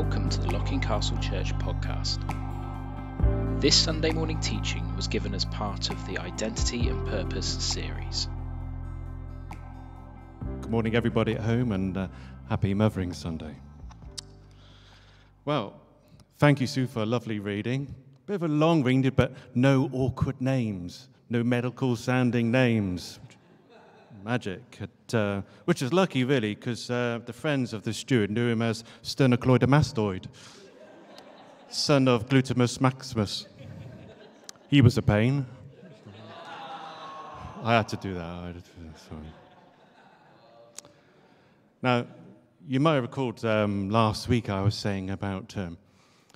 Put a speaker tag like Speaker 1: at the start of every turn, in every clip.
Speaker 1: welcome to the Locking Castle Church podcast. This Sunday morning teaching was given as part of the Identity and Purpose series.
Speaker 2: Good morning, everybody at home, and uh, happy Mothering Sunday. Well, thank you, Sue, for a lovely reading. Bit of a long reading, but no awkward names, no medical sounding names. Magic, at, uh, which is lucky, really, because uh, the friends of the steward knew him as sternocleidomastoid, son of Glutamus maximus. He was a pain. I had to do that. To do that. Now, you might have recalled um, last week I was saying about um,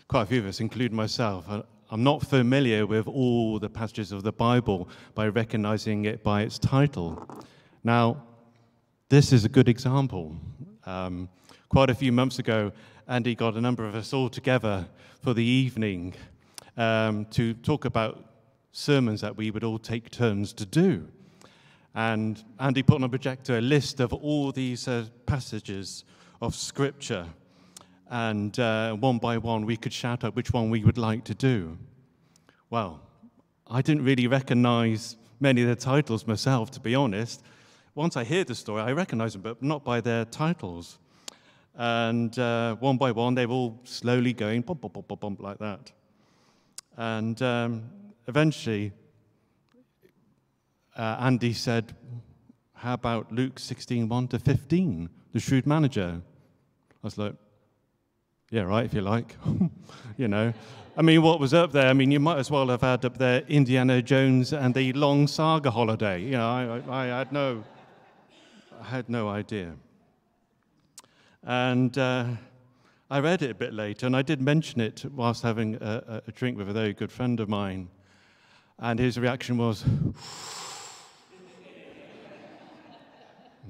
Speaker 2: quite a few of us, including myself. I, I'm not familiar with all the passages of the Bible by recognizing it by its title. Now, this is a good example. Um, quite a few months ago, Andy got a number of us all together for the evening um, to talk about sermons that we would all take turns to do. And Andy put on a projector a list of all these uh, passages of Scripture. And uh, one by one, we could shout out which one we would like to do. Well, I didn't really recognize many of the titles myself, to be honest once I hear the story, I recognize them, but not by their titles. And uh, one by one, they were all slowly going bump, bump, bump, bump, bump like that. And um, eventually, uh, Andy said, How about Luke 16, 1 to 15, the shrewd manager? I was like, Yeah, right, if you like. you know. I mean, what was up there? I mean, you might as well have had up there Indiana Jones and the long saga holiday. You know, I, I had no I had no idea. And uh, I read it a bit later, and I did mention it whilst having a, a drink with a very good friend of mine. And his reaction was,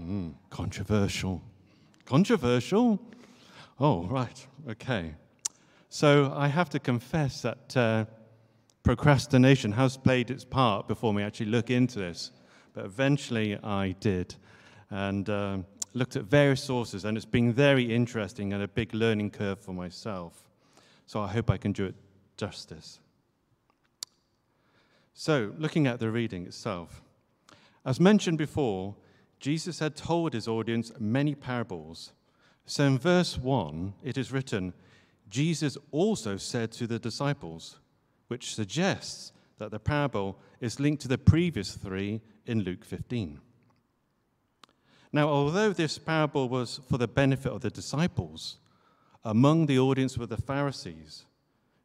Speaker 2: mm, controversial. Controversial? Oh, right, okay. So I have to confess that uh, procrastination has played its part before me actually look into this. But eventually I did and um, looked at various sources, and it's been very interesting and a big learning curve for myself. So I hope I can do it justice. So, looking at the reading itself, as mentioned before, Jesus had told his audience many parables. So in verse 1, it is written, Jesus also said to the disciples, which suggests that the parable is linked to the previous three in Luke 15. Now, although this parable was for the benefit of the disciples, among the audience were the Pharisees.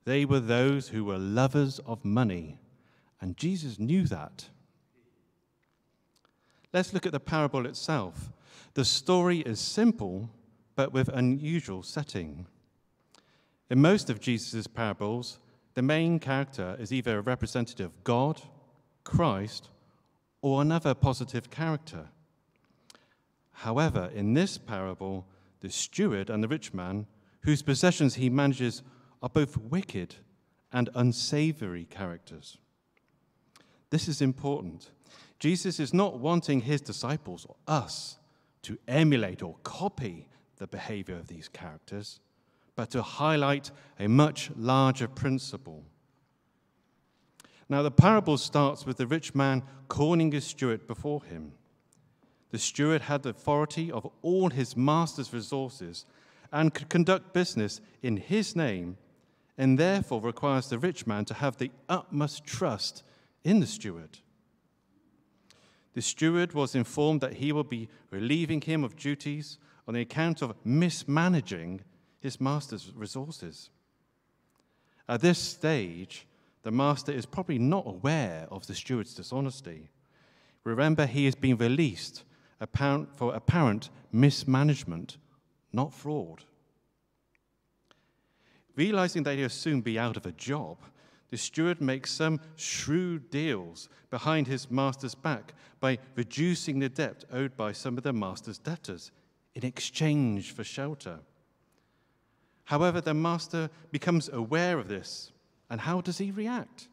Speaker 2: They were those who were lovers of money, and Jesus knew that. Let's look at the parable itself. The story is simple, but with unusual setting. In most of Jesus' parables, the main character is either a representative of God, Christ, or another positive character. However, in this parable, the steward and the rich man, whose possessions he manages, are both wicked and unsavory characters. This is important. Jesus is not wanting his disciples or us to emulate or copy the behavior of these characters, but to highlight a much larger principle. Now, the parable starts with the rich man calling his steward before him. The steward had the authority of all his master's resources and could conduct business in his name, and therefore requires the rich man to have the utmost trust in the steward. The steward was informed that he will be relieving him of duties on the account of mismanaging his master's resources. At this stage, the master is probably not aware of the steward's dishonesty. Remember, he is being released apparent, for apparent mismanagement, not fraud. Realizing that he'll soon be out of a job, the steward makes some shrewd deals behind his master's back by reducing the debt owed by some of the master's debtors in exchange for shelter. However, the master becomes aware of this, and how does he react?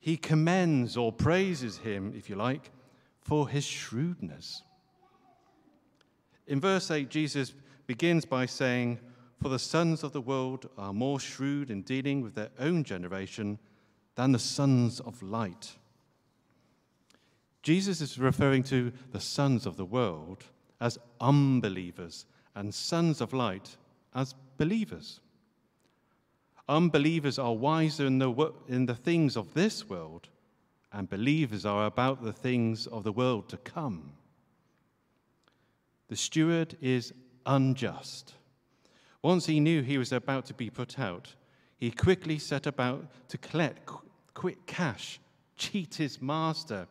Speaker 2: He commends or praises him, if you like, for his shrewdness. In verse 8, Jesus begins by saying, For the sons of the world are more shrewd in dealing with their own generation than the sons of light. Jesus is referring to the sons of the world as unbelievers and sons of light as believers. Unbelievers are wiser in the, in the things of this world, and believers are about the things of the world to come. The steward is unjust. Once he knew he was about to be put out, he quickly set about to collect quick cash, cheat his master,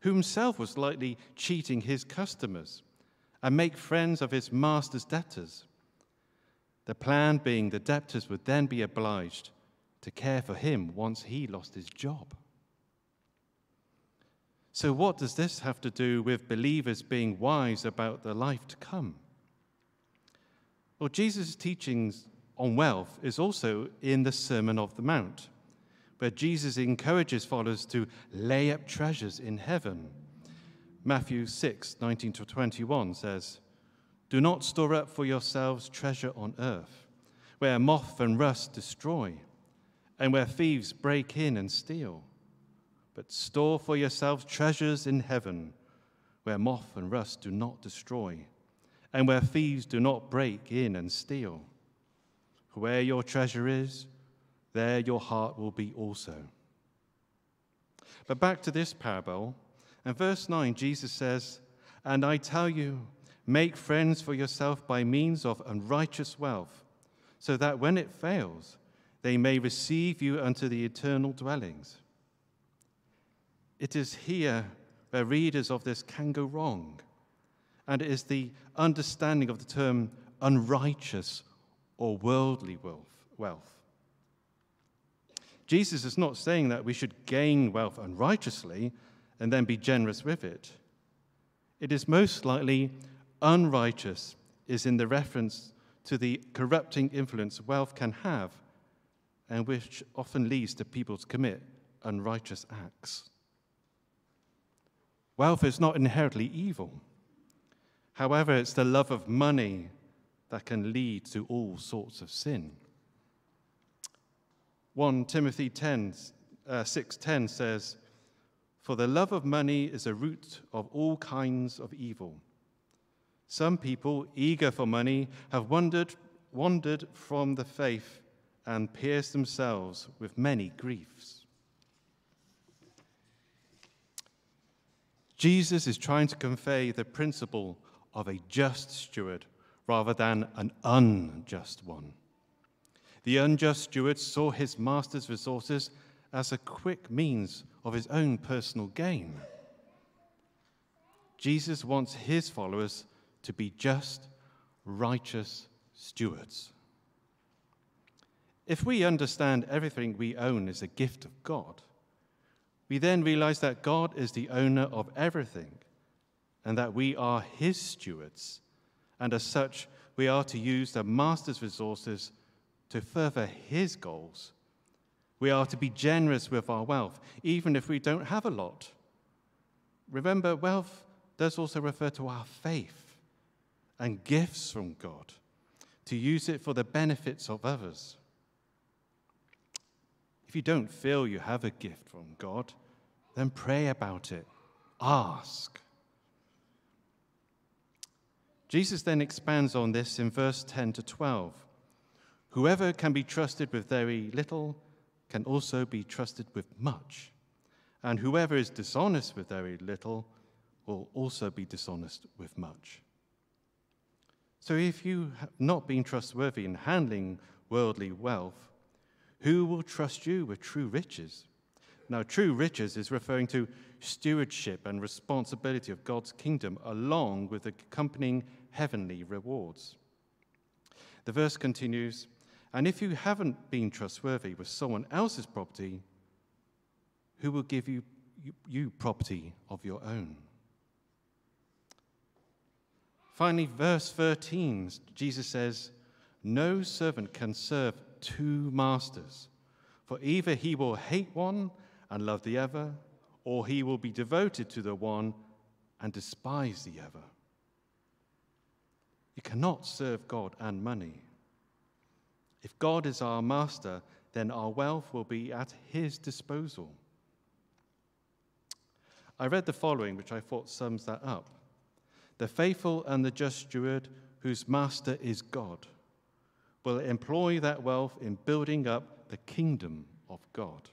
Speaker 2: who himself was likely cheating his customers, and make friends of his master's debtors. The plan being the debtors would then be obliged to care for him once he lost his job. So, what does this have to do with believers being wise about the life to come? Well, Jesus' teachings on wealth is also in the Sermon of the Mount, where Jesus encourages followers to lay up treasures in heaven. Matthew 6, 19 to 21 says, Do not store up for yourselves treasure on earth, where moth and rust destroy, and where thieves break in and steal. But store for yourselves treasures in heaven, where moth and rust do not destroy and where thieves do not break in and steal. Where your treasure is, there your heart will be also. But back to this parable, In verse 9, Jesus says, And I tell you, make friends for yourself by means of unrighteous wealth, so that when it fails, they may receive you unto the eternal dwellings. It is here where readers of this can go wrong and it is the understanding of the term unrighteous or worldly wealth. Jesus is not saying that we should gain wealth unrighteously and then be generous with it. It is most likely unrighteous, is in the reference to the corrupting influence wealth can have, and which often leads to people to commit unrighteous acts. Wealth is not inherently evil. However, it's the love of money that can lead to all sorts of sin. 1 Timothy 10, uh, 6.10 says, For the love of money is a root of all kinds of evil. Some people, eager for money, have wandered, wandered from the faith and pierced themselves with many griefs. Jesus is trying to convey the principle of a just steward rather than an unjust one. The unjust steward saw his master's resources as a quick means of his own personal gain. Jesus wants his followers to be just, righteous stewards. If we understand everything we own is a gift of God, we then realize that God is the owner of everything and that we are his stewards, and as such, we are to use the master's resources to further his goals. We are to be generous with our wealth, even if we don't have a lot. Remember, wealth does also refer to our faith and gifts from God, to use it for the benefits of others. If you don't feel you have a gift from God, then pray about it. Ask. Jesus then expands on this in verse 10 to 12. Whoever can be trusted with very little can also be trusted with much. And whoever is dishonest with very little will also be dishonest with much. So if you have not been trustworthy in handling worldly wealth, who will trust you with true riches? Now, true riches is referring to stewardship and responsibility of God's kingdom along with the accompanying heavenly rewards. The verse continues And if you haven't been trustworthy with someone else's property, who will give you, you, you property of your own? Finally, verse 13, Jesus says, No servant can serve two masters, for either he will hate one and love the other, or he will be devoted to the one and despise the other. You cannot serve God and money. If God is our master, then our wealth will be at his disposal. I read the following, which I thought sums that up The faithful and the just steward, whose master is God, will employ that wealth in building up the kingdom of God.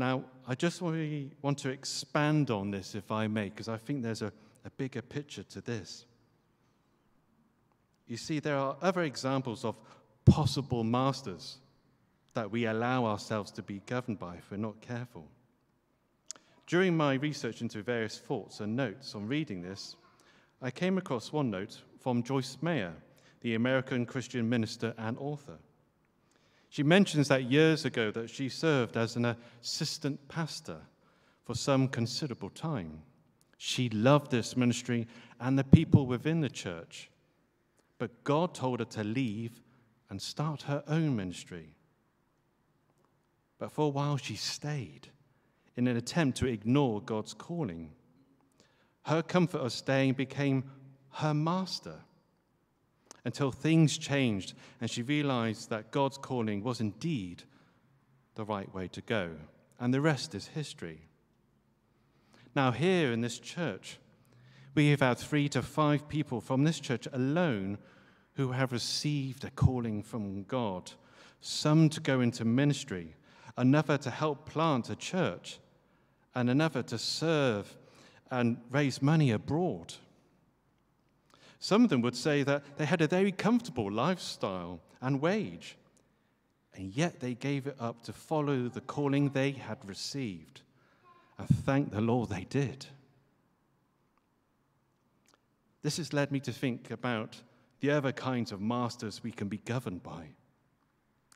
Speaker 2: Now, I just really want to expand on this, if I may, because I think there's a, a bigger picture to this. You see, there are other examples of possible masters that we allow ourselves to be governed by if we're not careful. During my research into various thoughts and notes on reading this, I came across one note from Joyce Meyer, the American Christian minister and author. She mentions that years ago that she served as an assistant pastor for some considerable time. She loved this ministry and the people within the church. But God told her to leave and start her own ministry. But for a while she stayed in an attempt to ignore God's calling. Her comfort of staying became her master until things changed and she realized that God's calling was indeed the right way to go. And the rest is history. Now, here in this church, we have had three to five people from this church alone who have received a calling from God, some to go into ministry, another to help plant a church, and another to serve and raise money abroad. Some of them would say that they had a very comfortable lifestyle and wage, and yet they gave it up to follow the calling they had received. And thank the Lord they did. This has led me to think about the other kinds of masters we can be governed by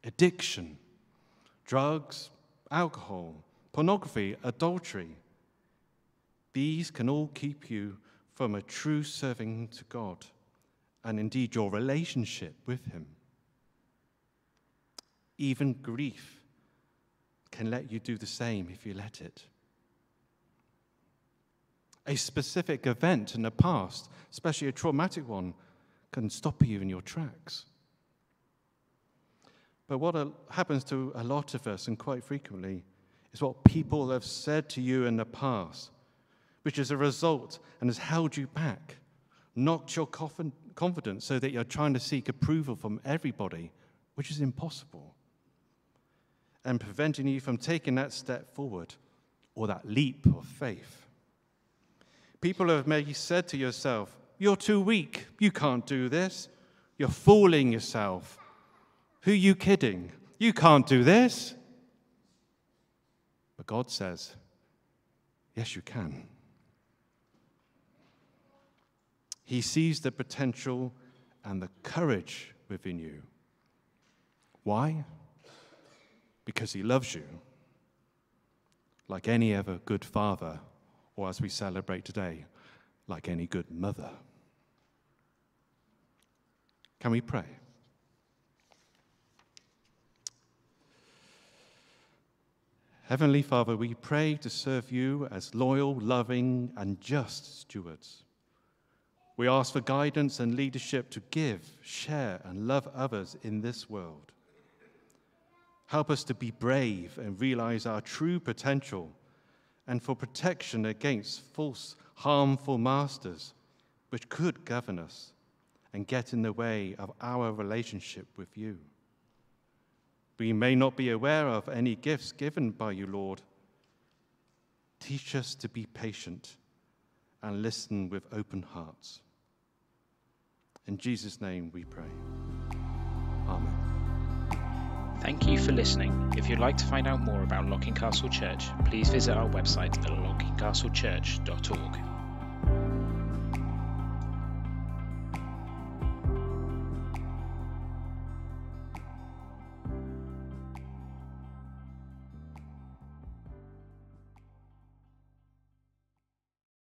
Speaker 2: addiction, drugs, alcohol, pornography, adultery. These can all keep you from a true serving to God and indeed your relationship with Him. Even grief can let you do the same if you let it. A specific event in the past, especially a traumatic one, can stop you in your tracks. But what happens to a lot of us, and quite frequently, is what people have said to you in the past which is a result and has held you back, knocked your confidence so that you're trying to seek approval from everybody, which is impossible, and preventing you from taking that step forward or that leap of faith. People have maybe said to yourself, You're too weak. You can't do this. You're fooling yourself. Who are you kidding? You can't do this. But God says, Yes, you can. He sees the potential and the courage within you. Why? Because He loves you, like any other good father, or as we celebrate today, like any good mother. Can we pray? Heavenly Father, we pray to serve you as loyal, loving, and just stewards. We ask for guidance and leadership to give, share, and love others in this world. Help us to be brave and realize our true potential, and for protection against false, harmful masters which could govern us and get in the way of our relationship with you. We may not be aware of any gifts given by you, Lord. Teach us to be patient and listen with open hearts. In Jesus' name we pray. Amen.
Speaker 1: Thank you for listening. If you'd like to find out more about Locking Castle Church, please visit our website at lockingcastlechurch.org.